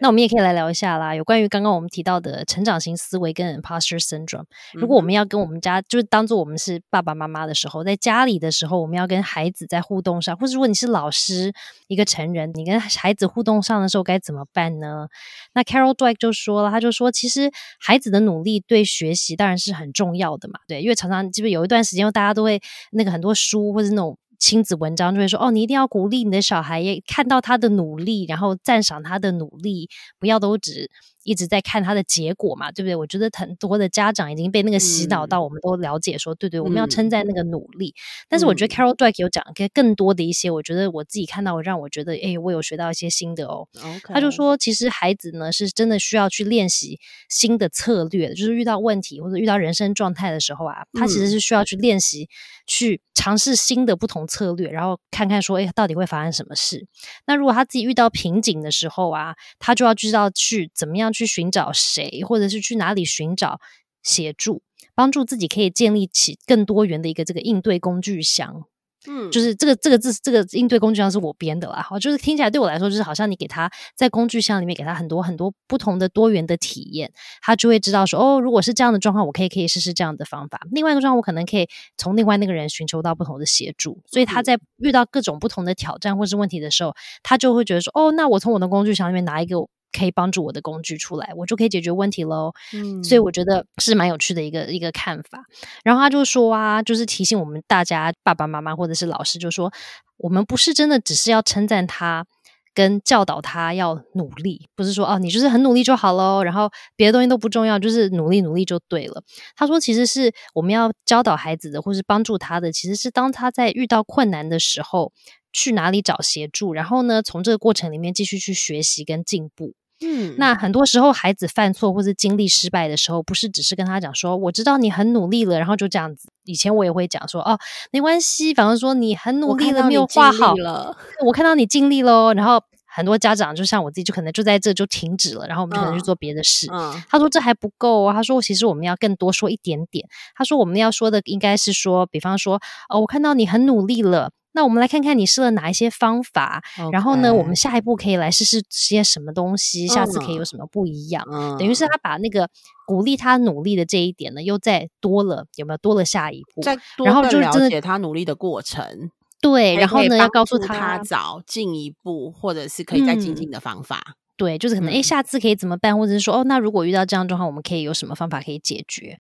那我们也可以来聊一下啦，有关于刚刚我们提到的成长型思维跟 imposter syndrome。如果我们要跟我们家，就是当做我们是爸爸妈妈的时候，在家里的时候，我们要跟孩子在互动上，或者如果你是老师，一个成人，你跟孩子互动上的时候该怎么办呢？那 Carol Dweck 就说了，他就说，其实孩子的努力对学习当然是很重要的嘛，对，因为常常就是有一段时间，大家都会那个很多书或者那种。亲子文章就会说哦，你一定要鼓励你的小孩，也看到他的努力，然后赞赏他的努力，不要都只。一直在看他的结果嘛，对不对？我觉得很多的家长已经被那个洗脑到，我们都了解说，对对，我们要称赞那个努力。但是我觉得 Carol Dweck 有讲给更多的一些，我觉得我自己看到，让我觉得，哎，我有学到一些新的哦。他就说，其实孩子呢是真的需要去练习新的策略，就是遇到问题或者遇到人生状态的时候啊，他其实是需要去练习去尝试新的不同策略，然后看看说，哎，到底会发生什么事。那如果他自己遇到瓶颈的时候啊，他就要知道去怎么样去。去寻找谁，或者是去哪里寻找协助，帮助自己可以建立起更多元的一个这个应对工具箱。嗯，就是这个这个字，这个应对工具箱是我编的啦。好，就是听起来对我来说，就是好像你给他在工具箱里面给他很多很多不同的多元的体验，他就会知道说，哦，如果是这样的状况，我可以可以试试这样的方法。另外一个状况，我可能可以从另外那个人寻求到不同的协助。所以他在遇到各种不同的挑战或是问题的时候，他就会觉得说，哦，那我从我的工具箱里面拿一个。可以帮助我的工具出来，我就可以解决问题喽。嗯，所以我觉得是蛮有趣的一个一个看法。然后他就说啊，就是提醒我们大家爸爸妈妈或者是老师，就说我们不是真的只是要称赞他跟教导他要努力，不是说哦你就是很努力就好喽，然后别的东西都不重要，就是努力努力就对了。他说其实是我们要教导孩子的，或是帮助他的，其实是当他在遇到困难的时候。去哪里找协助？然后呢，从这个过程里面继续去学习跟进步。嗯，那很多时候孩子犯错或是经历失败的时候，不是只是跟他讲说：“我知道你很努力了。”然后就这样子。以前我也会讲说：“哦，没关系，反正说你很努力了，没有画好了，我看到你尽力喽。”然后很多家长就像我自己，就可能就在这就停止了，然后我们就可能去做别的事。他说这还不够啊，他说其实我们要更多说一点点。他说我们要说的应该是说，比方说，哦，我看到你很努力了。那我们来看看你试了哪一些方法，然后呢，我们下一步可以来试试些什么东西，下次可以有什么不一样？等于是他把那个鼓励他努力的这一点呢，又再多了，有没有？多了下一步？再。然后就了解他努力的过程，对，然后呢，要告诉他找进一步或者是可以再精进的方法，对，就是可能哎，下次可以怎么办，或者是说哦，那如果遇到这样状况，我们可以有什么方法可以解决？